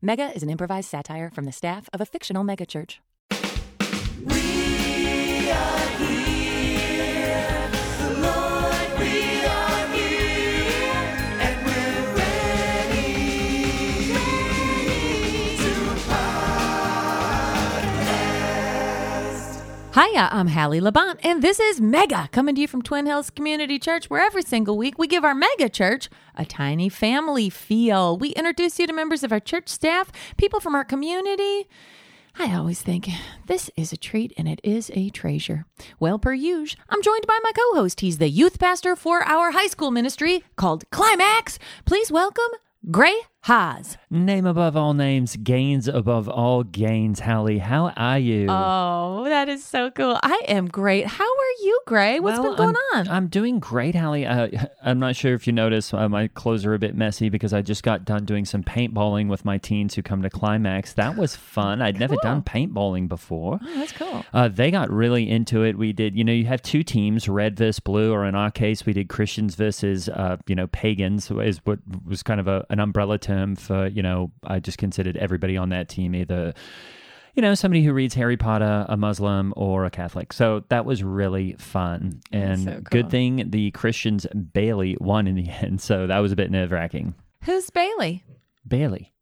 Mega is an improvised satire from the staff of a fictional megachurch. Hiya, I'm Hallie Labont, and this is Mega, coming to you from Twin Hills Community Church, where every single week we give our mega church a tiny family feel. We introduce you to members of our church staff, people from our community. I always think this is a treat and it is a treasure. Well, per usual, I'm joined by my co host. He's the youth pastor for our high school ministry called Climax. Please welcome Gray Haas. Name above all names, gains above all gains. Hallie, how are you? Oh, that is so cool. I am great. How are you, Gray? What's Well, been going I'm, on? I'm doing great, Hallie. Uh, I'm not sure if you noticed, uh, my clothes are a bit messy because I just got done doing some paintballing with my teens who come to Climax. That was fun. I'd never done paintballing before. oh, that's cool. Uh, they got really into it. We did, you know, you have two teams, red versus blue, or in our case, we did Christians versus, uh, you know, pagans, is what was kind of a, an umbrella term for, you know, I just considered everybody on that team either, you know, somebody who reads Harry Potter, a Muslim, or a Catholic. So that was really fun. And so cool. good thing the Christians Bailey won in the end. So that was a bit nerve wracking. Who's Bailey? Bailey.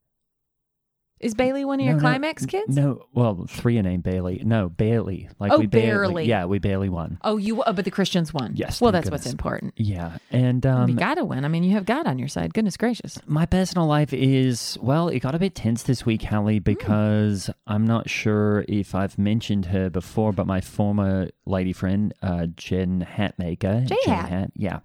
Is Bailey one of your No, no, Climax kids? No, well, three are named Bailey. No, Bailey. Like Oh, we barely, barely. Yeah, we barely won. Oh, you. Oh, but the Christians won. Yes, Well, that's what's important. Yeah, and you um, gotta win. I mean, you have God on your side. Goodness gracious. my personal life is well, it got a bit tense this week, Hallie, because I'm not sure if I've mentioned her before, but my former lady friend, uh, Jen Hatmaker, J Jen Hat. yeah.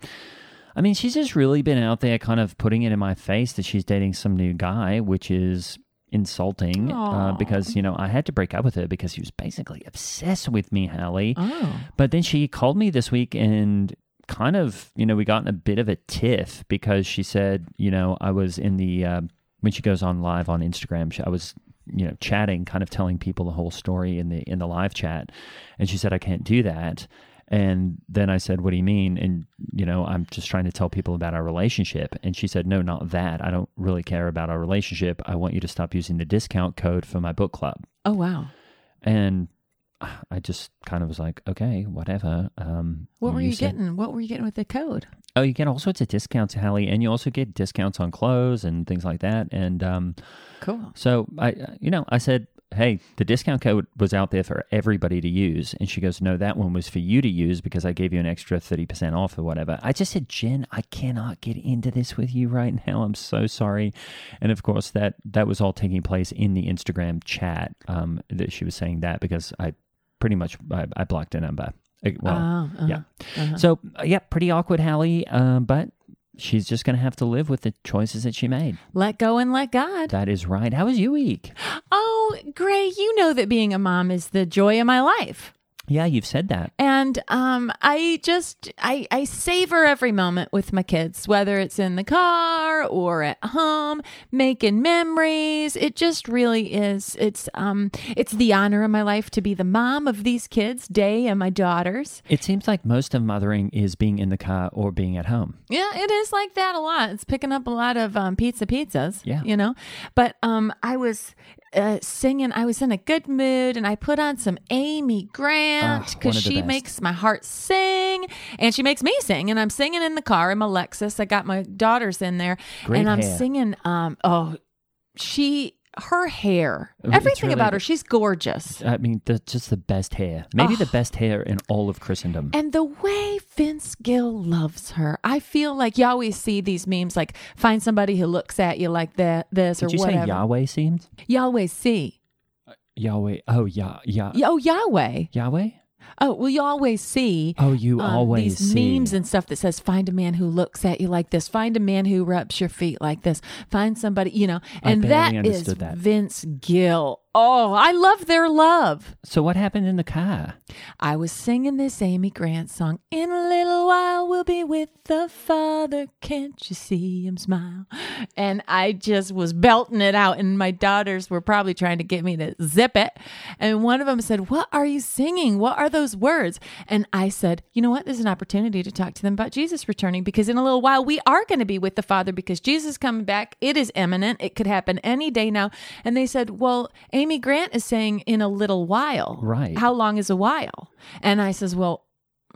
I mean, she's just really been out there, kind of putting it in my face that she's dating some new guy, which is insulting uh, because you know I had to break up with her because she was basically obsessed with me, Hallie. Oh. But then she called me this week and kind of, you know, we got in a bit of a tiff because she said, you know, I was in the, uh, when she goes on live on Instagram, she, I was, you know, chatting, kind of telling people the whole story in the, in the live chat. And she said, I can't do that. And then I said, What do you mean? And, you know, I'm just trying to tell people about our relationship. And she said, No, not that. I don't really care about our relationship. I want you to stop using the discount code for my book club. Oh wow. And I just kind of was like, okay, whatever. Um, What were you said- getting? What were you getting with the code? Oh, you get all sorts of discounts, Hallie, and you also get discounts on clothes and things like that. And um, Cool. so I, you know, I said, hey, the discount code was out there for everybody to use. And she goes, no, that one was for you to use because I gave you an extra 30% off or whatever. I just said, Jen, I cannot get into this with you right now. I'm so sorry. And of course, that, that was all taking place in the Instagram chat um, that she was saying that because I pretty much, I, I blocked a number. Well, Oh, uh-huh, yeah. uh-huh. So, uh, yeah, pretty awkward, Hallie. Uh, but she's just going to have to live with the choices that she made. Let go and let God. That is right. How was your week? Oh, Gray, you know that being a mom is the joy of my life. Yeah, you've said that. And um, I just I, I savor every moment with my kids, whether it's in the car or at home, making memories. It just really is. It's um it's the honor of my life to be the mom of these kids, Day and my daughters. It seems like most of mothering is being in the car or being at home. Yeah, it is like that a lot. It's picking up a lot of um, pizza pizzas. Yeah. you know. But um, I was uh, singing. I was in a good mood, and I put on some Amy Grant Ah, because of she best. makes my heart sing, and she makes me sing. And I'm singing in the car. I'm a Lexus. I got my daughters in there, Great and I'm hair. singing. Um, oh, she. Her hair, It's everything really- about her, she's gorgeous. I mean, the, just the best hair. Maybe the best hair in all of Christendom. And the way Vince Gill loves her, I feel like you always see these memes like find somebody who looks at you like that, this Did or you whatever. say Yahweh seemed? You always see. Uh, Yahweh. Oh, Yah. Yah. Oh, Yahweh. Yahweh? Oh, well, you always see. Oh, you um, always these see. memes and stuff that says find a man who looks at you like this find a man who rubs your feet like this find somebody you know and that is that. vince gill oh i love their love So what happened in the car? I was singing this Amy Grant song. In a little while, we'll be with the Father. Can't you see him smile? And I just was belting it out. And my daughters were probably trying to get me to zip it. And one of them said, What are you singing? What are those words? And I said, You know what? There's an opportunity to talk to them about Jesus returning because in a little while, we are going to be with the Father because Jesus is coming back. It is imminent. It could happen any day now. And they said, Well, Amy Grant is saying in a little while. Right. How long is a while? And I says, well,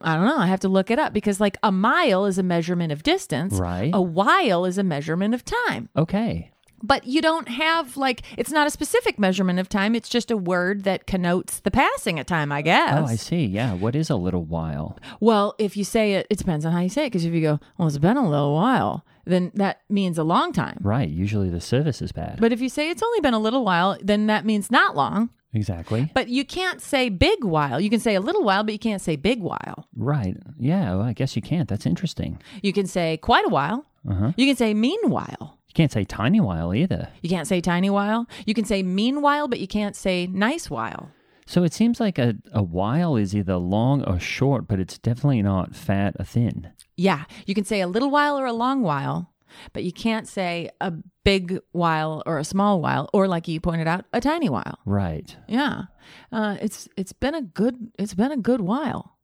I don't know. I have to look it up because like a mile is a measurement of distance. Right. A while is a measurement of time. Okay. But you don't have like it's not a specific measurement of time. It's just a word that connotes the passing of time, I guess. Oh, I see. Yeah. What is a little while? Well, if you say it, it depends on how you say it. Because if you go, well, it's been a little while, then that means a long time. Right. Usually the service is bad. But if you say it's only been a little while, then that means not long. exactly. But you can't say big while. You can say a little while, but you can't say big while. Right. Yeah. Well, I guess you can't. That's interesting. You can say quite a while. Uh-huh. You can say meanwhile. You can't say tiny while either. You can't say tiny while. You can say meanwhile, but you can't say nice while. So it seems like a, a while is either long or short, but it's definitely not fat or thin. Yeah, you can say a little while or a long while, but you can't say a big while or a small while, or like you pointed out, a tiny while. Right. Yeah, uh, it's it's been a good it's been a good while.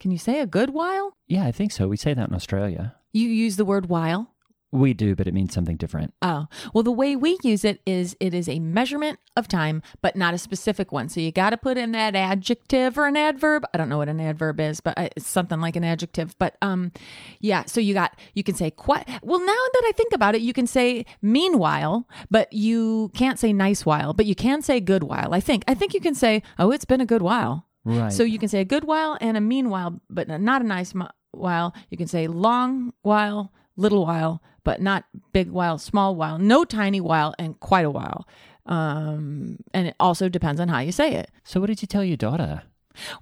Can you say a good while? Yeah, I think so. We say that in Australia. You use the word while. We do, but it means something different. Oh, well, the way we use it is it is a measurement of time, but not a specific one. So you got to put in that adjective or an adverb. I don't know what an adverb is, but uh, it's something like an adjective. But um, yeah. So you got you can say quite. Well, now that I think about it, you can say meanwhile, but you can't say nice while, but you can say good while. I think. I think you can say, oh, it's been a good while. Right. So you can say a good while and a meanwhile, but not a nice while. You can say long while, little while, but not big while, small while, no tiny while, and quite a while. Um, and it also depends on how you say it. so what did you tell your daughter?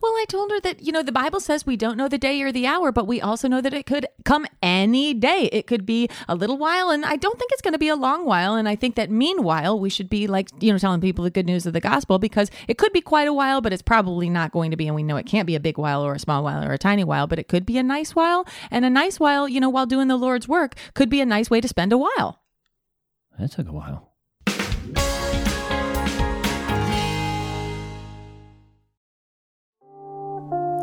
Well, I told her that, you know, the Bible says we don't know the day or the hour, but we also know that it could come any day. It could be a little while, and I don't think it's going to be a long while. And I think that meanwhile, we should be like, you know, telling people the good news of the gospel because it could be quite a while, but it's probably not going to be. And we know it can't be a big while or a small while or a tiny while, but it could be a nice while. And a nice while, you know, while doing the Lord's work could be a nice way to spend a while. That took a while.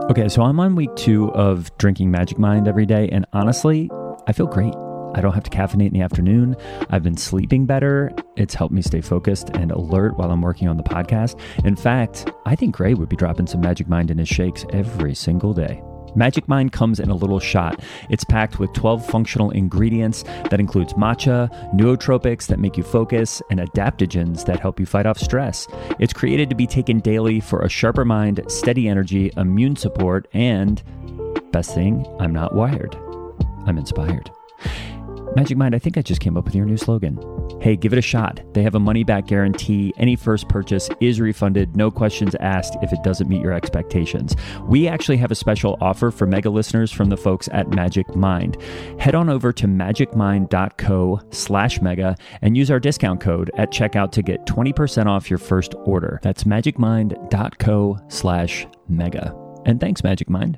Okay, so I'm on week two of drinking Magic Mind every day, and honestly, I feel great. I don't have to caffeinate in the afternoon. I've been sleeping better. It's helped me stay focused and alert while I'm working on the podcast. In fact, I think Gray would be dropping some Magic Mind in his shakes every single day. Magic Mind comes in a little shot. It's packed with 12 functional ingredients that includes matcha, nootropics that make you focus, and adaptogens that help you fight off stress. It's created to be taken daily for a sharper mind, steady energy, immune support, and best thing, I'm not wired. I'm inspired. Magic Mind, I think I just came up with your new slogan. Hey, give it a shot. They have a money back guarantee. Any first purchase is refunded, no questions asked if it doesn't meet your expectations. We actually have a special offer for mega listeners from the folks at Magic Mind. Head on over to magicmind.co slash mega and use our discount code at checkout to get 20% off your first order. That's magicmind.co slash mega. And thanks, Magic Mind.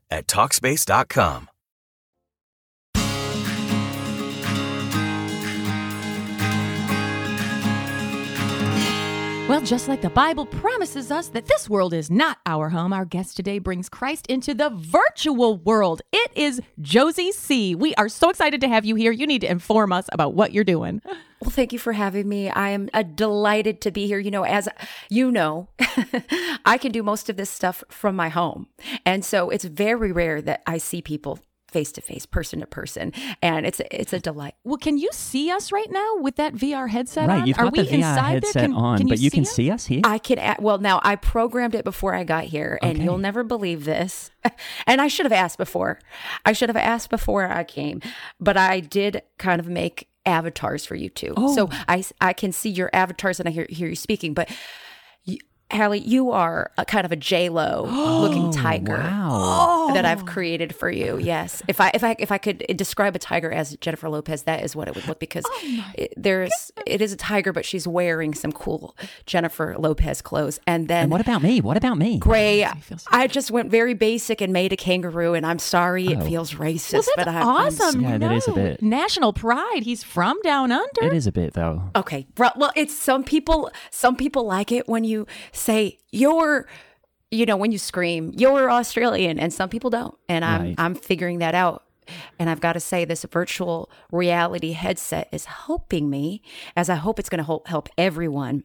at Talkspace.com. Well, just like the Bible promises us that this world is not our home, our guest today brings Christ into the virtual world. It is Josie C. We are so excited to have you here. You need to inform us about what you're doing. Well, thank you for having me. I am uh, delighted to be here. You know, as you know, I can do most of this stuff from my home. And so it's very rare that I see people face to face, person to person, and it's it's a delight. Well, can you see us right now with that VR headset Right, on? you've Are got we the VR inside headset there? Can, on, can but you can us? see us here. I can well now I programmed it before I got here, and Okay. you'll never believe this. and I should have asked before. I should have asked before I came, but I did kind of make avatars for you too. So Oh. I I can see your avatars and I hear hear you speaking, but. You, Hallie, you are a kind of a J Lo looking tiger wow. that I've created for you. Yes, if I if I if I could describe a tiger as Jennifer Lopez, that is what it would look because oh it, there's it is a tiger, but she's wearing some cool Jennifer Lopez clothes. And then And what about me? What about me? Gray, feel so I just went very basic and made a kangaroo, and I'm sorry Oh. it feels racist, Well, but that's I, I'm s- awesome. Yeah, that is a No. bit. National pride. He's from down under. It is a bit though. Okay. Well, well, it's some people. Some people like it when you say you're, you know, when you scream you're Australian, and some people don't. And I'm Right. I'm figuring that out. And I've got to say, this virtual reality headset is helping me, as I hope it's going to help help everyone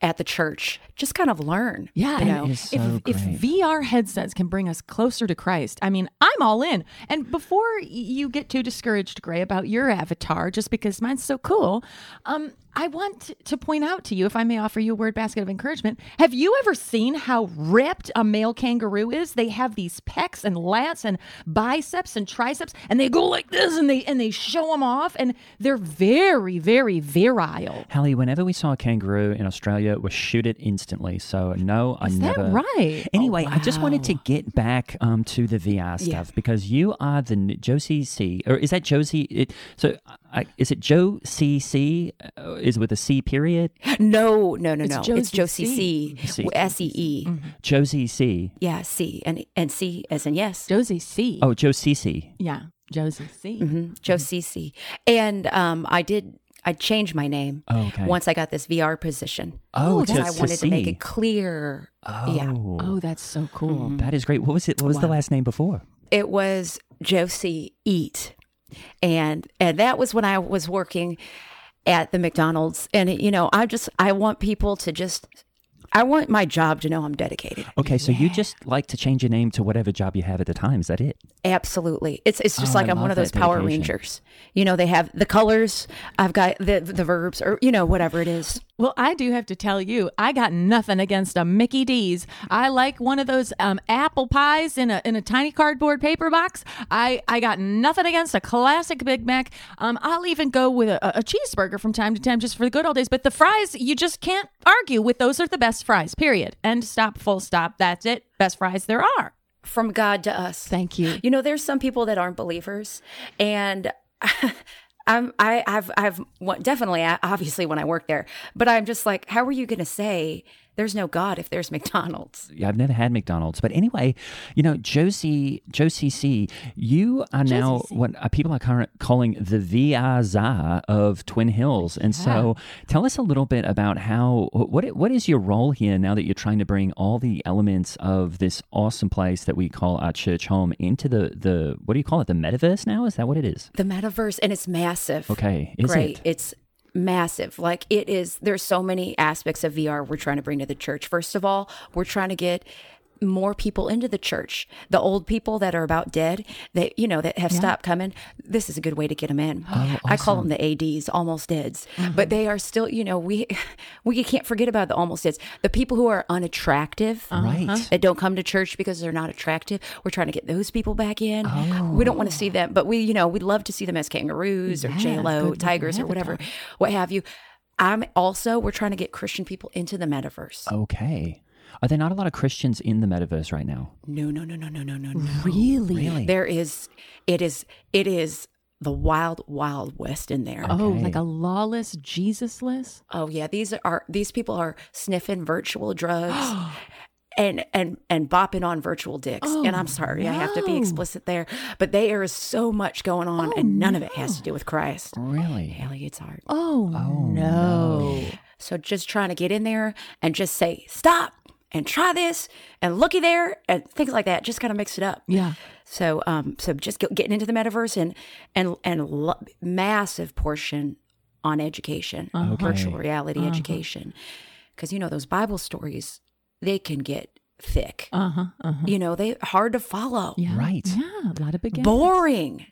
at the church just kind of learn. Yeah, you know. is if, so if. VR headsets can bring us closer to Christ, I mean, I'm all in. And before you get too discouraged, Gray, about your avatar, just because mine's so cool, um, I want to point out to you, if I may offer you a word basket of encouragement. Have you ever seen how ripped a male kangaroo is? They have these pecs and lats and biceps and triceps, and they go like this, and they and they show them off, and they're very, very virile. Hallie, whenever we saw a kangaroo in Australia, we shoot it instantly. So no, I Is that never. right? Anyway, Oh, I just wanted to get back um, to the VR stuff Yeah. because you are the Josie C, or is that Josie? It, so I, is it Joe C C? Uh, is it with a C period? No, no, no, It's no. Josie it's Josie C. C. C. S E E. Josie C. Yeah, C and and C as in yes. Josie C. Oh, Joe C C. Yeah, Josie C. hmm Joe Cece. And um, I did. I changed my name Oh, okay. once I got this VR position. Oh, because to- I to wanted to make it clear. Oh, Yeah. Oh, that's so cool. that is great. What was it? What was the last name before? It was Josie Eat, and and that was when I was working at the McDonald's. And you know, I just I want people to just. I want my job to know I'm dedicated. Okay, so you just like to change your name to whatever job you have at the time. Is that it? Absolutely. It's it's just Oh, like I I'm one of those that Power. Rangers. You know, they have the colors. I've got the the verbs, or you know, whatever it is. Well, I do have to tell you, I got nothing against a Mickey D's. I like one of those um, apple pies in a in a tiny cardboard paper box. I I got nothing against a classic Big Mac. Um, I'll even go with a, a cheeseburger from time to time just for the good old days. But the fries, you just can't argue with. Those are the best fries. Period. End. Stop. Full stop. That's it. Best fries there are. From God to us. Thank you. You know, there's some people that aren't believers, and I'm I, I've I've definitely uh, obviously when I work there, but I'm just like, how are you going to say there's no God if there's McDonald's? Yeah, I've never had McDonald's, but anyway, you know, Josie Josie C, you are now C. what uh, people are current calling the VR czar of Twin Hills, and so tell us a little bit about how what what is your role here now that you're trying to bring all the elements of this awesome place that we call our church home into the the what do you call it the metaverse now? Is that what it is? The metaverse, and it's massive. Okay, is Great. it? It's massive. Like it is, there's so many aspects of VR we're trying to bring to the church. First of all, we're trying to get more people into the church. The old people that are about dead, that you know that have stopped coming. This is a good way to get them in. I call them the ads, almost deads, but they are still. You know, we we can't forget about the almost deads. The people who are unattractive, Right. Uh-huh, that don't come to church because they're not attractive. We're trying to get those people back in. We don't want to see them, but we, you know, we'd love to see them as kangaroos or J Lo, tigers or whatever, what have you. I'm also we're trying to get Christian people into the metaverse. Okay. Are there not a lot of Christians in the metaverse right now? No, no, no, no, no, no, no, no. Really? Really? There is, it is, it is the wild, wild west in there. Oh, Okay. like a lawless, Jesusless? Oh yeah, these are these people are sniffing virtual drugs. And, and and bopping on virtual dicks. Oh, and I'm sorry, I have to be explicit there. But there is so much going on oh, and none of it has to do with Christ. Really? Haley, it's hard. Oh, oh no. So just trying to get in there and just say, stop and try this and looky there and things like that. Just kind of mix it up. Yeah. So um so just get, getting into the metaverse and and and lo- massive portion on education, virtual reality education. Cuz you know those Bible stories, they can get thick. Uh huh. Uh huh. You know, they hard to follow. Yeah. Right. Yeah. A lot of big. Boring.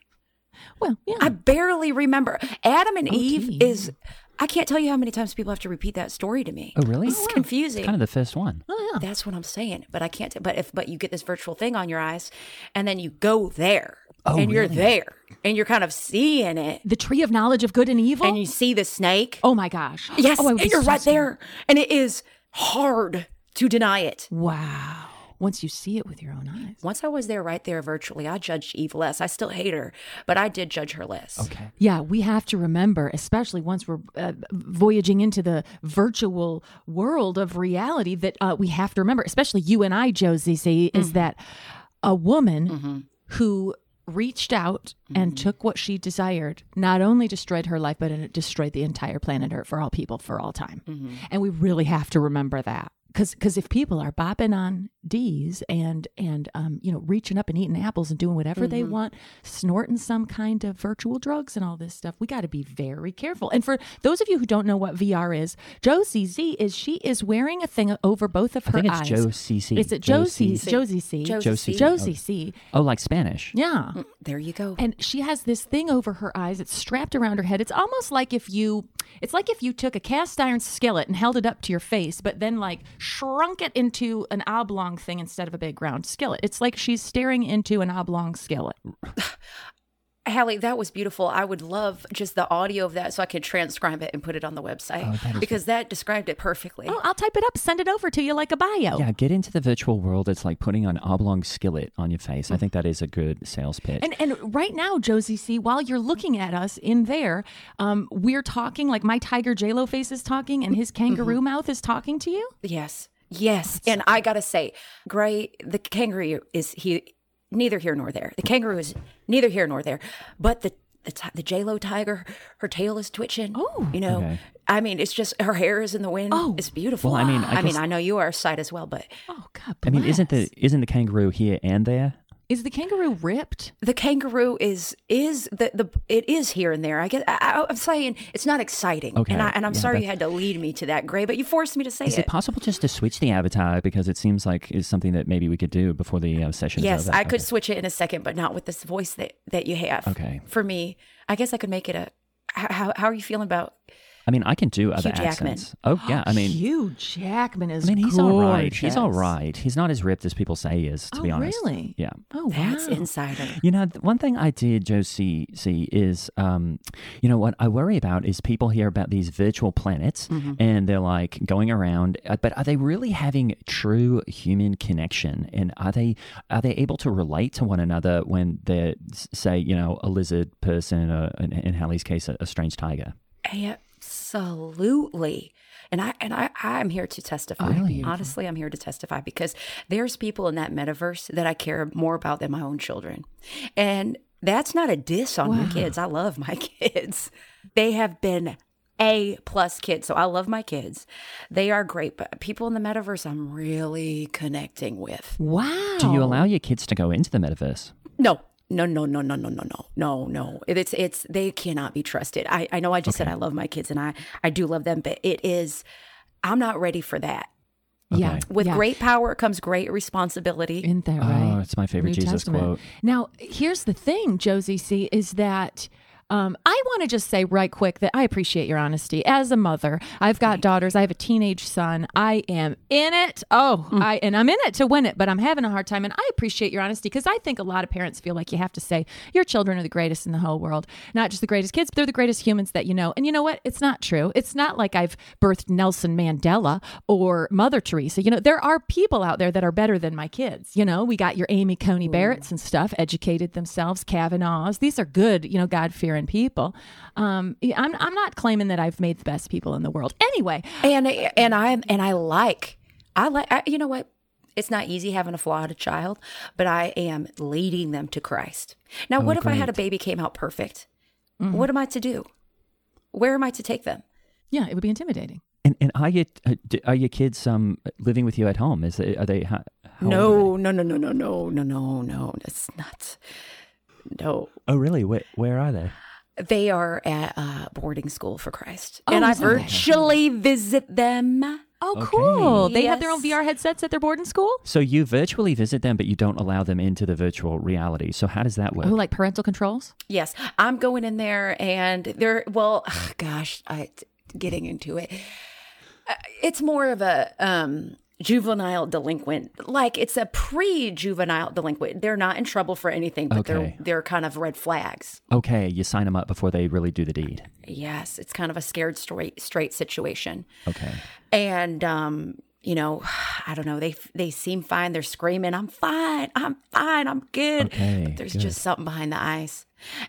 Well, yeah. I barely remember. Adam and Oh, Eve gee. is I can't tell you how many times people have to repeat that story to me. Oh, really? It's oh, confusing. Kind of the first one. oh, yeah. That's what I'm saying. But I can't. T- but if but you get this virtual thing on your eyes, and then you go there, Oh, and you're really? there, and you're kind of seeing it, The tree of knowledge of good and evil. and you see the snake. oh my gosh. yes, Oh, and you're so right scared. there, and it is hard to deny it. Wow. Once you see it with your own eyes. Once I was there, right there, virtually, I judged Eve less. I still hate her, but I did judge her less. Okay. Yeah, we have to remember, especially once we're uh, voyaging into the virtual world of reality, that uh, we have to remember, especially you and I, Josie, see, is that a woman who reached out and took what she desired not only destroyed her life, but it destroyed the entire planet Earth for all people for all time. And we really have to remember that. Because because if people are bopping on D's and and um, you know reaching up and eating apples and doing whatever they want, snorting some kind of virtual drugs and all this stuff, we got to be very careful. And for those of you who don't know what VR is, Josie Z is she is wearing a thing over both of I her think it's eyes. Joe CC. It's a Josie C. Josie C. Josie Josie. C. Josie C. Oh, like Spanish. Yeah. There you go. And she has this thing over her eyes. It's strapped around her head. It's almost like if you, it's like if you took a cast iron skillet and held it up to your face, but then like shrunk it into an oblong thing instead of a big round skillet. It's like she's staring into an oblong skillet. Hallie, that was beautiful. I would love just the audio of that so I could transcribe it and put it on the website because that described it perfectly. Oh, I'll type it up, send it over to you like a bio. Yeah, get into the virtual world. It's like putting an oblong skillet on your face. I think that is a good sales pitch. And and right now, Josie C, while you're looking at us in there, um, we're talking like my tiger JLo face is talking and his kangaroo mouth is talking to you. Yes. Yes. And I got to say, Gray, the kangaroo is he neither here nor there. The kangaroo is neither here nor there. But the the, ti- the J-Lo tiger, her tail is twitching. Oh. You know, Okay. I mean, it's just her hair is in the wind. Oh. It's beautiful. Well, I mean, I I, mean, I know you are a sight as well, but Oh God! I mean, isn't the isn't the kangaroo here and there? Is the kangaroo ripped? the kangaroo is is the the it is here and there. I guess I, I'm saying it's not exciting. Okay. And I and I'm Yeah, sorry you had to lead me to that, Gray, but you forced me to say Is it possible just to switch the avatar because it seems like is something that maybe we could do before the uh, session is Yes? I could Okay. switch it in a second, but not with this voice that that you have. Okay. For me, I guess I could make it a. How how are you feeling about I mean, I can do other Hugh Jackman. accents. Oh yeah, I mean, Hugh Jackman is. I mean, he's all right. He's all right. He's not as ripped as people say he is. To oh, be honest, really? Yeah. Oh, wow. That's insider. You know, one thing I did, Josie, see is, um, you know, what I worry about is people hear about these virtual planets Mm-hmm. and they're like going around, uh, but are they really having true human connection? And are they are they able to relate to one another when they're, say, you know, a lizard person, or in, in Hallie's case, a, a strange tiger? Absolutely. And I and I I'm here to testify. Oh, really? Honestly, I'm here to testify because there's people in that metaverse that I care more about than my own children. And that's not a diss on my kids. I love my kids. They have been a plus kids. So I love my kids. They are great, but people in the metaverse I'm really connecting with. Wow. Do you allow your kids to go into the metaverse? No. No, no, no, no, no, no, no, no, no. It's it's they cannot be trusted. I, I know I just said I love my kids and I I do love them, but it is I'm not ready for that. Yeah. With yeah. great power comes great responsibility. Isn't that Oh, right? it's my favorite New Jesus Testament. quote. Now, here's the thing, Josie C, is that um, I want to just say right quick that I appreciate your honesty. As a mother, I've got daughters. I have a teenage son. I am in it. Oh, Hmm. I and I'm in it to win it, but I'm having a hard time. And I appreciate your honesty because I think a lot of parents feel like you have to say your children are the greatest in the whole world, not just the greatest kids, but they're the greatest humans that you know. And you know what? It's not true. It's not like I've birthed Nelson Mandela or Mother Teresa. You know, there are people out there that are better than my kids. You know, we got your Amy Coney Barrett's and stuff, educated themselves, Kavanaugh's. These are good, you know, God fearing different people. Um, I'm I'm not claiming that I've made the best people in the world. Anyway, and and I'm and I like I like I, you know what it's not easy having a flawed child, but I am leading them to Christ. Now, oh, what great. if I had a baby came out perfect? Mm-hmm. What am I to do? Where am I to take them? Yeah, it would be intimidating. And and are your uh, are your kids um living with you at home? Is are they? How, how no, no, no, no, no, no, no, no, no. That's not. No. Oh really? Where where are they? They are at uh, boarding school for Christ, Oh, and I is that virtually visit them. Oh, Okay. cool. They have their own VR headsets at their boarding school? So you virtually visit them, but you don't allow them into the virtual reality. So how does that work? Oh, like parental controls? Yes, I'm going in there, and they're well. Gosh, I getting into it. Uh, It's more of a um, juvenile delinquent. Like it's a pre-juvenile delinquent. They're not in trouble for anything, but Okay. they're they're kind of red flags. okay, you sign them up before they really do the deed. Yes, it's kind of a scared straight straight situation. Okay. and um you know i don't know they they seem fine they're screaming i'm fine i'm fine i'm good Okay, but there's good. just something behind the eyes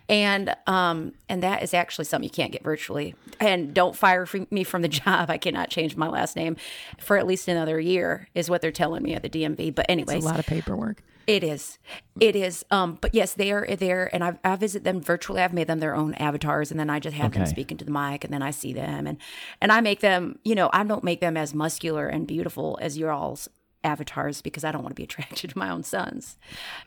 and um and that is actually something you can't get virtually and don't fire me from the job i cannot change my last name for at least another year is what they're telling me at the dmv but It's anyways a lot of paperwork. It is. It is. Um, but yes, they are there, and I, I visit them virtually. I've made them their own avatars, and then I just have them Okay. speak into the mic, and then I see them, and and I make them. You know, I don't make them as muscular and beautiful as your all's avatars because I don't want to be attracted to my own sons.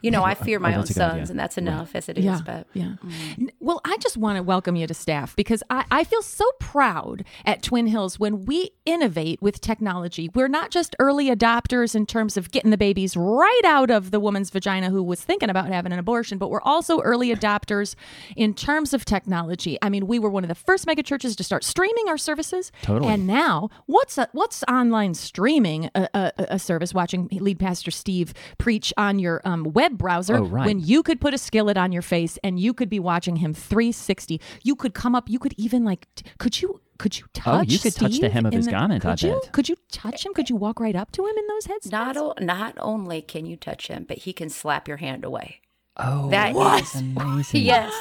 You know, I oh, fear my Oh, own that's a good idea. sons, and that's enough as it is. Yeah, But yeah. Mm. N- Well, I just want to welcome you to staff because I, I feel so proud at Twin Hills when we innovate with technology. We're not just early adopters in terms of getting the babies right out of the woman's vagina who was thinking about having an abortion, but we're also early adopters in terms of technology. I mean, we were one of the first mega churches to start streaming our services. Totally. And now, what's a, what's online streaming a, a, a service? Watching lead pastor Steve preach on your um, web browser Oh, right. when you could put a skillet on your face and you could be watching him 360 you could come up you could even like t- could you could you touch Oh, you could touch the hem of his the- garment, I could you bet. could you touch him could you walk right up to him in those headsets not o- not only can you touch him, but he can slap your hand away. Oh, That that's amazing. Yes.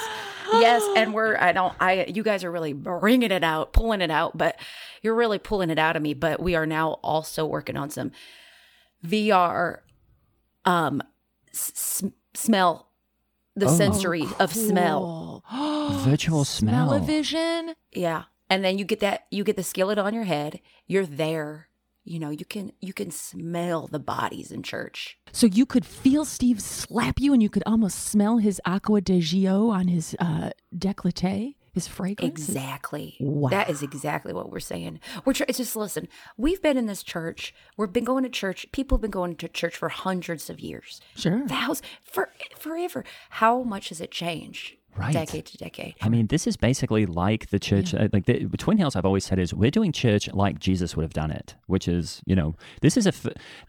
Yes, and we're I don't I you guys are really bringing it out, pulling it out, but you're really pulling it out of me, but we are now also working on some VR um s- s- smell the Oh. sensory of smell. Virtual smell. Smell-o-vision Yeah. And then you get that you get the skillet on your head. You're there. You know, you can you can smell the bodies in church. so you could feel steve slap you and you could almost smell his Acqua di Giò on his uh décolleté his fragrance Exactly. Wow. That is exactly what we're saying. We're tr- it's just listen. We've been in this church. We've been going to church. People have been going to church for hundreds of years. sure Thousands for forever. How much has it changed? Right. decade to decade. I mean, this is basically like the church, uh, like the Twin Hills. I've always said is we're doing church like Jesus would have done it, which is you know this is a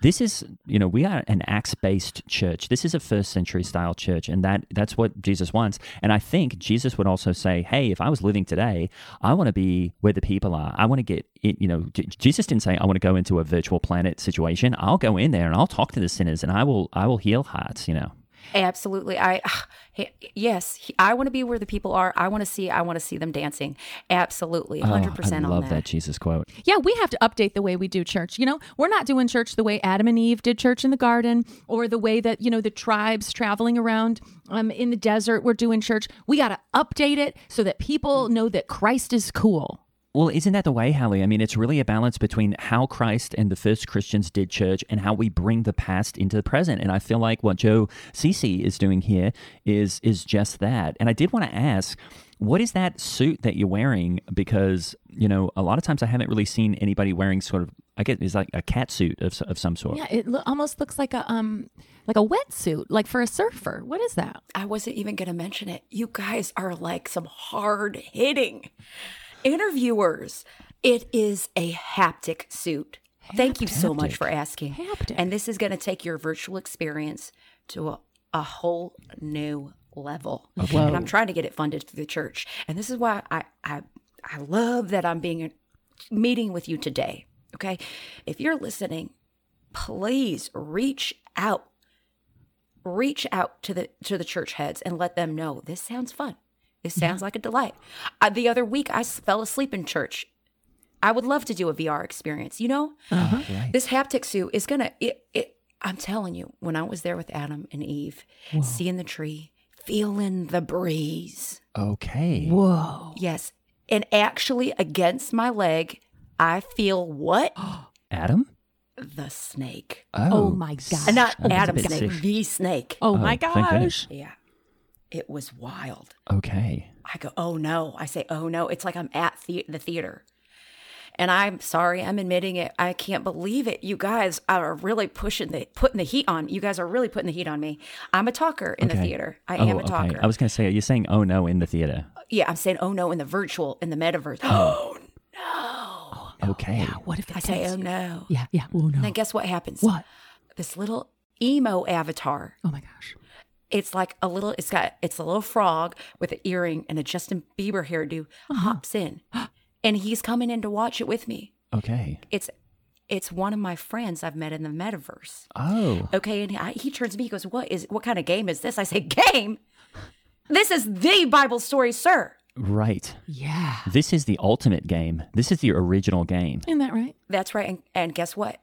this is you know we are an Acts based church. This is a first century style church, and that that's what Jesus wants. And I think Jesus would also say, hey, if I was living today, I want to be where the people are. I want to get it. You know, Jesus didn't say I want to go into a virtual planet situation. I'll go in there and I'll talk to the sinners and I will I will heal hearts. You know. Absolutely. I he- yes, he- I want to be where the people are. I want to see I want to see them dancing. Absolutely. 100% oh, I on love that. that Jesus quote. Yeah, we have to update the way we do church. You know, we're not doing church the way Adam and Eve did church in the garden or the way that, you know, the tribes traveling around um, in the desert were doing church. We got to update it so that people know that Christ is cool. Well, isn't that the way, Hallie? I mean, it's really a balance between how Christ and the first Christians did church and how we bring the past into the present. And I feel like what Joe Cece is doing here is is just that. And I did want to ask, what is that suit that you're wearing? Because you know, a lot of times I haven't really seen anybody wearing sort of. I guess it's like a cat suit of of some sort. Yeah, it lo- almost looks like a um like a wetsuit, like for a surfer. What is that? I wasn't even going to mention it. You guys are like some hard hitting interviewers. It is a haptic suit. Thank you so much for asking. Haptic. And this is going to take your virtual experience to a, a whole new level. And I'm trying to get it funded through the church. And this is why I I, I love that I'm being meeting with you today. Okay, if you're listening, please reach out reach out to the to the church heads and let them know this sounds fun. This sounds like a delight. Uh, the other week, I fell asleep in church. I would love to do a VR experience. You know, this haptic suit is gonna. It, it. I'm telling you, when I was there with Adam and Eve, seeing the tree, feeling the breeze. Okay. Whoa. Yes, and actually against my leg, I feel what Adam. the snake. Oh, my god. And not That was a Adam bit snake, sick. the snake. oh my gosh. Yeah, it was wild. Okay. I go, oh no. I say, oh no. It's like I'm at the, the theater. And I'm sorry, I'm admitting it. I can't believe it. You guys are really pushing the putting the heat on. You guys are really putting the heat on me. I'm a talker in the theater. I Oh, am a okay. talker. I was going to say, you're saying, oh no, in the theater. yeah, I'm saying, oh no, in the virtual, in the metaverse. Oh, oh, no. Okay. What if it I say, takes oh no. Yeah, yeah. Oh no. And then guess what happens? What? This little emo avatar. Oh my gosh. It's like a little. It's got. It's a little frog with an earring and a Justin Bieber hairdo. Uh-huh. Hops in, and he's coming in to watch it with me. Okay. it's it's one of my friends I've met in the metaverse. Oh. Okay, and I, he turns to me, he goes, "What is? What kind of game is this?" I say, "Game. This is the Bible story, sir." Right. Yeah. This is the ultimate game. This is the original game. Isn't that right? That's right. And, and guess what?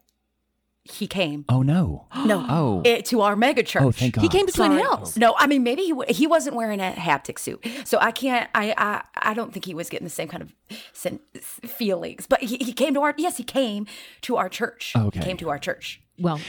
He came. Oh no. No, Oh. it, to our mega church. Oh, thank God. He came to Twin Sorry. Hills. No, I mean maybe he w- he wasn't wearing a haptic suit, so I can't. I I, I don't think he was getting the same kind of sen- feelings. But he, he came to our yes, he came to our church. Okay. He came to our church. Well,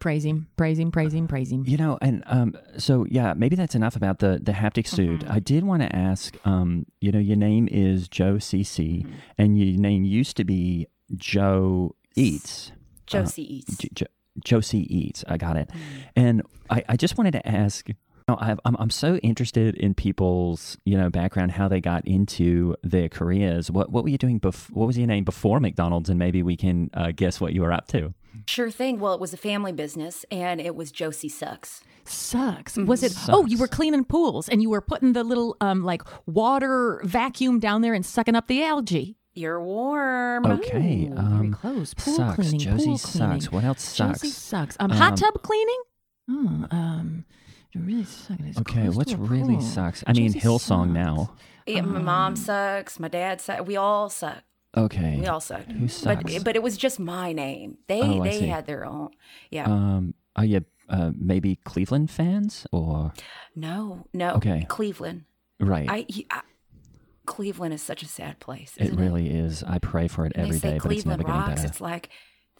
praise him, praise him, praise him, praise him. You know, and um, so yeah, maybe that's enough about the the haptic suit. Mm-hmm. I did want to ask, um, you know, your name is Joe CC, Mm-hmm. and your name used to be Joe Eats. Josie eats. J- J- Josie Eats. I got it. Mm. And I, I just wanted to ask. you know, I've, I'm I'm so interested in people's you know background, how they got into their careers. What what were you doing? Bef- what was your name before McDonald's? And maybe we can uh, guess what you were up to. Sure thing. Well, it was a family business, and it was Josie Sucks. Sucks. Was it? Oh, you were cleaning pools and you were putting the little um like water vacuum down there and sucking up the algae. You're warm. Okay, Ooh, um, very close. Pool sucks. cleaning. Josie pool sucks. What else sucks? Josie sucks. Um, hot tub cleaning. Oh, um, you're really sucking. It's Okay, close what's really pool. sucks? I mean, Josie Hillsong sucks. now. Yeah, my Um, mom sucks. My dad sucks. We all suck. Okay. We all sucked. Who sucks? But but it was just my name. They Oh, I they see. had their own. Yeah. Um, are you uh, maybe Cleveland fans or no, no. Okay. Cleveland. right? I, I Cleveland is such a sad place. it Isn't really is. I pray for it When every they say day, but it's never Cleveland getting rocks. better. It's like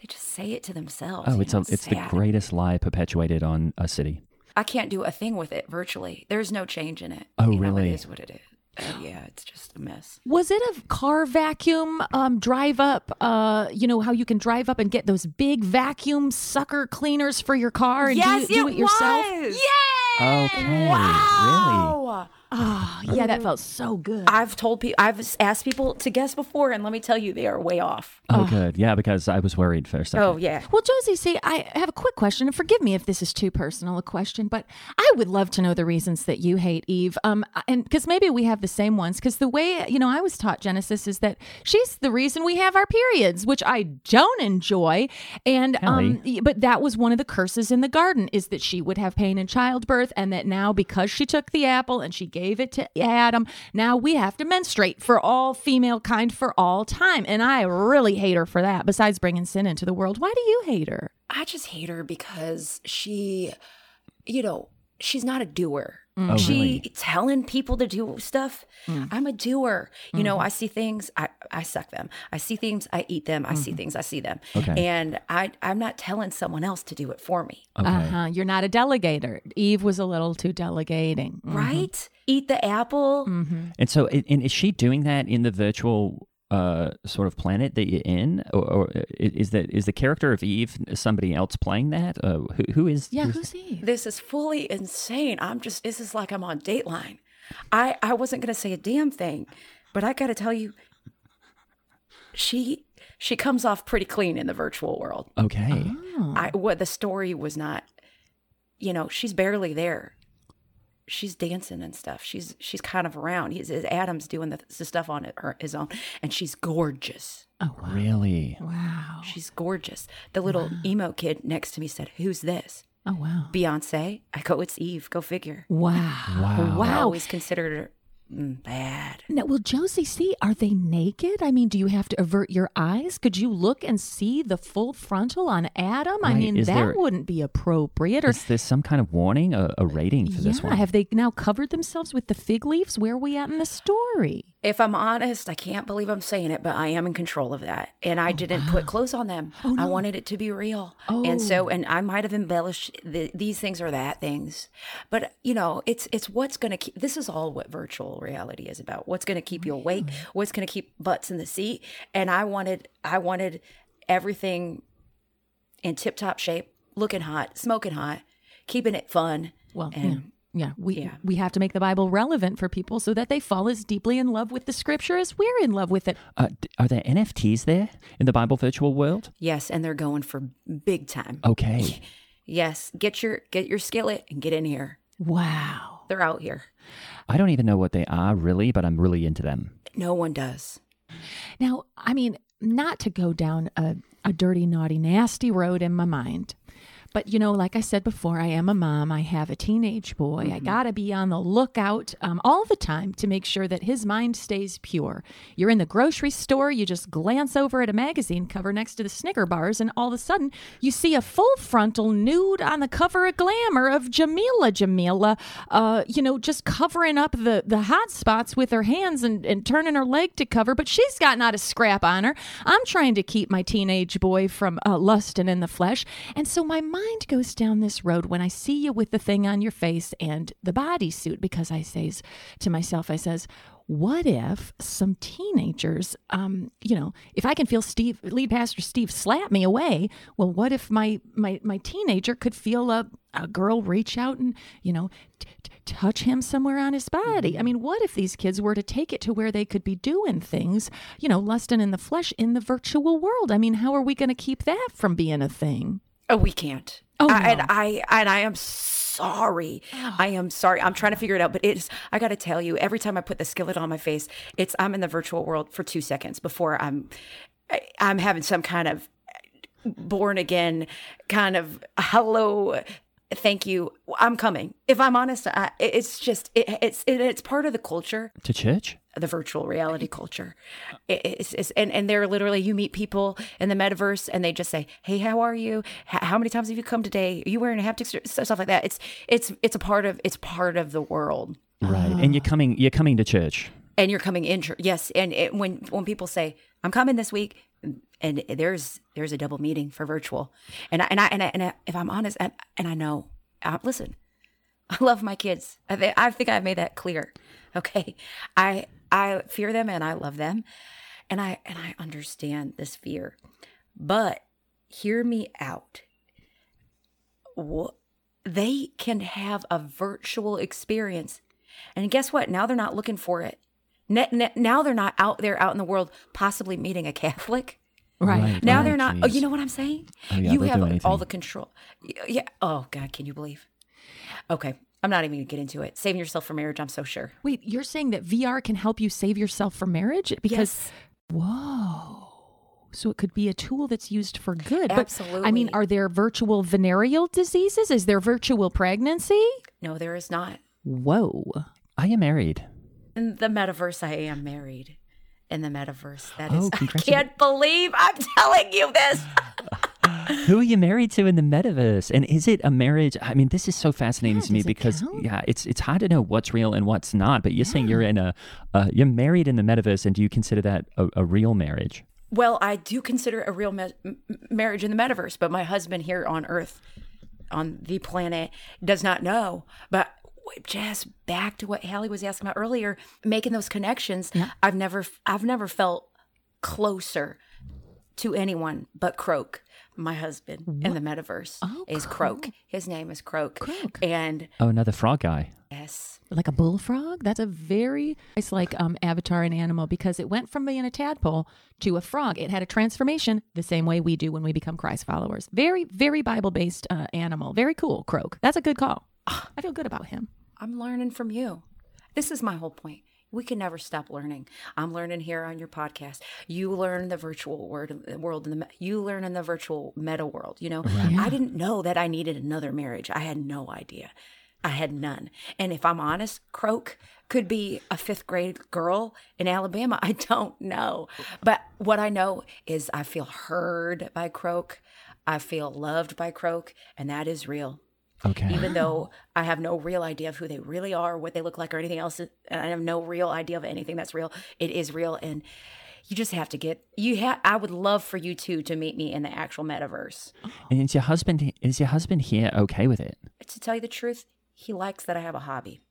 they just say it to themselves. Oh, you it's know, a it's the greatest lie perpetuated on a city. I can't do a thing with it virtually. There's no change in it. Oh, You know, really? It is what it is. Oh, yeah, it's just a mess. Was it a car vacuum um, drive up? Uh, you know how you can drive up and get those big vacuum sucker cleaners for your car and yes, do, do it it yourself? was. Yeah. Okay, Wow. Oh, yeah, that felt so good. I've told people, I've asked people to guess before, and let me tell you, they are way off. Oh, good. Yeah, because I was worried for a second. Oh yeah. Well, Josie, see, I have a quick question, and forgive me if this is too personal a question, but I would love to know the reasons that you hate Eve. Um, and because maybe we have the same ones. Because the way you know I was taught Genesis is that she's the reason we have our periods, which I don't enjoy. And um, but that was one of the curses in the garden is that she would have pain in childbirth, and that now because she took the apple and she gave it to Adam, now we have to menstruate for all female kind for all time. And I really hate her for that. Besides bringing sin into the world, why do you hate her? I just hate her because she, you know, she's not a doer. Oh, she really? telling people to do stuff. Mm. I'm a doer. You know, mm-hmm. I see things, I, I suck them. I see things, I eat them. I see mm-hmm. things, I see them. Okay. And I, I'm not telling someone else to do it for me. Okay. Uh-huh. You're not a delegator. Eve was a little too delegating. Mm-hmm. Right? Eat the apple. And so, and is she doing that in the virtual uh, sort of planet that you're in, or, or is that is the character of Eve somebody else playing that? Uh, who, who is? Yeah, who's- who's Eve? This is fully insane. I'm just, this is like I'm on Dateline. I, I wasn't going to say a damn thing, but I got to tell you, she, she comes off pretty clean in the virtual world. Okay. Oh. I what the story was not, you know, she's barely there. She's dancing and stuff. She's she's kind of around. He's Adam's doing the, the stuff on it, her, his own, and she's gorgeous. Oh, wow. Really? Wow. She's gorgeous. The little emo kid next to me said, "Who's this?" Oh, wow. Beyonce. I go, "It's Eve. Go figure." Wow. Wow. I Wow. always considered her Mm, bad. Now, well, Josie, see, are they naked? I mean, do you have to avert your eyes? Could you look and see the full frontal on Adam? I mean, Is that there- wouldn't be appropriate. Or Is there some kind of warning, a, a rating for yeah, this one? have they now covered themselves with the fig leaves? Where are we at in the story? If I'm honest, I can't believe I'm saying it, but I am in control of that. And I oh, didn't put clothes on them. Oh, I wanted it to be real. And so, oh. and I might have embellished the, these things or that things. But, you know, it's it's what's going to keep, this is all what virtual reality is about. What's going to keep you awake, what's going to keep butts in the seat. And I wanted, I wanted everything in tip top shape, looking hot, smoking hot, keeping it fun. Well, And- yeah. Yeah, we Yeah. we have to make the Bible relevant for people so that they fall as deeply in love with the Scripture as we're in love with it. Uh, are there NFTs there in the Bible virtual world? Yes. And they're going for big time. Okay. Yes, get your get your skillet and get in here. Wow. They're out here. I don't even know what they are really, but I'm really into them. No one does. Now, I mean, not to go down a, a dirty, naughty, nasty road in my mind. But, you know, like I said before, I am a mom. I have a teenage boy. I got to be on the lookout um, all the time to make sure that his mind stays pure. You're in the grocery store, you just glance over at a magazine cover next to the Snicker bars, and all of a sudden you see a full frontal nude on the cover of Glamour of Jameela Jamil, uh, you know, just covering up the, the hot spots with her hands and, and turning her leg to cover, but she's got not a scrap on her. I'm trying to keep my teenage boy from uh, lusting in the flesh. And so my mind goes down this road when I see you with the thing on your face and the bodysuit because I says to myself, I says, what if some teenagers, um, you know, if I can feel Steve, lead pastor Steve slap me away, well, what if my my my teenager could feel a a girl reach out and you know t- t- touch him somewhere on his body? I mean, what if these kids were to take it to where they could be doing things, you know, lusting in the flesh in the virtual world? I mean, how are we going to keep that from being a thing? Oh, we can't. Oh, I, and. I and I am sorry. I am sorry. I'm trying to figure it out, but it's. I got to tell you, every time I put the skillet on my face, it's. I'm in the virtual world for two seconds before I'm. I- I'm having some kind of born again kind of hello thank you i'm coming if i'm honest I, it's just it, it's it, it's part of the culture To church? The virtual reality culture. It's, it's, and, and they're literally, you meet people in the metaverse and they just say, Hey, how are you? H- how many times have you come today? Are you wearing a haptic stuff like that? It's, it's, it's a part of, it's part of the world Right. And you're coming you're coming to church. and you're coming in. chur- Yes. And it, when, when people say, I'm coming this week and there's, there's a double meeting for virtual. And I, and I, and I, and I if I'm honest, and, and I know, uh, listen, I love my kids. I, thi- I think I've made that clear. Okay. I I fear them and I love them. And I and I understand this fear. But hear me out. Wha- They can have a virtual experience And guess what? Now they're not looking for it. Ne- ne- now they're not out there out in the world possibly meeting a Catholic. Right. Now Oh, they're not. Oh, you know what I'm saying? Oh, yeah, you have all the control. Yeah. Oh God, can you believe? Okay, I'm not even gonna get into it. Saving yourself for marriage. I'm so sure. Wait, you're saying that VR can help you save yourself for marriage? Because Yes. whoa. So it could be a tool that's used for good. But, I mean, are there virtual venereal diseases? Is there virtual pregnancy? No, there is not. Whoa. I am married? In the metaverse, I am married. In the metaverse, that Oh, is. I can't believe I'm telling you this. Who are you married to in the metaverse? And is it a marriage? I mean, this is so fascinating Yeah, to me does it because count? yeah, it's it's hard to know what's real and what's not. But you're saying you're in a uh, you're married in the metaverse, and do you consider that a, a real marriage? Well, I do consider a real me- marriage in the metaverse, but my husband here on Earth, on the planet, does not know. But just back to what Hallie was asking about earlier, making those connections. I've never, I've never felt closer to anyone but Croak, my husband in the metaverse. Oh, is Croak. His name is Croak. Croak. And Oh, another frog guy. yes, Like a bullfrog? That's a very it's like um avatar an animal because it went from being a tadpole to a frog. It had a transformation the same way we do when we become Christ followers. Very, very Bible based uh, animal. Very cool, Croak. That's a good call. I feel good about him. I'm learning from you. This is my whole point. We can never stop learning. I'm learning here on your podcast. You learn the virtual word, uh, world, and the you learn in the virtual meta world. You know, I didn't know that I needed another marriage. I had no idea. I had none. And if I'm honest, Croak could be a fifth grade girl in Alabama. I don't know. But what I know is I feel heard by Croak. I feel loved by Croak, and that is real Okay. even though I have no real idea of who they really are, what they look like, or anything else. And I have no real idea of anything that's real. It is real, and you just have to get you. Ha- I would love for you two to meet me in the actual metaverse. and is your husband is your husband here okay with it? To tell you the truth, he likes that I have a hobby.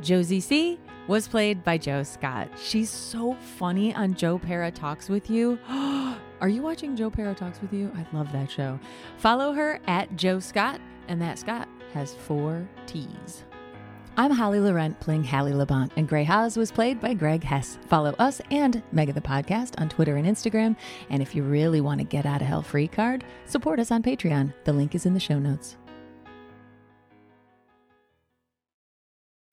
Josie C was played by Jo Scott. She's so funny on Joe Pera Talks with You. Are you watching Joe Pera Talks with You? I love that show. Follow her at Jo Scott, and that Scott has four T's. I'm Holly Laurent playing Hallie Labont, and Gray Haas was played by Greg Hess. Follow us and Mega the Podcast on Twitter and Instagram. And if you really want to get out of hell free card, support us on Patreon. The link is in the show notes.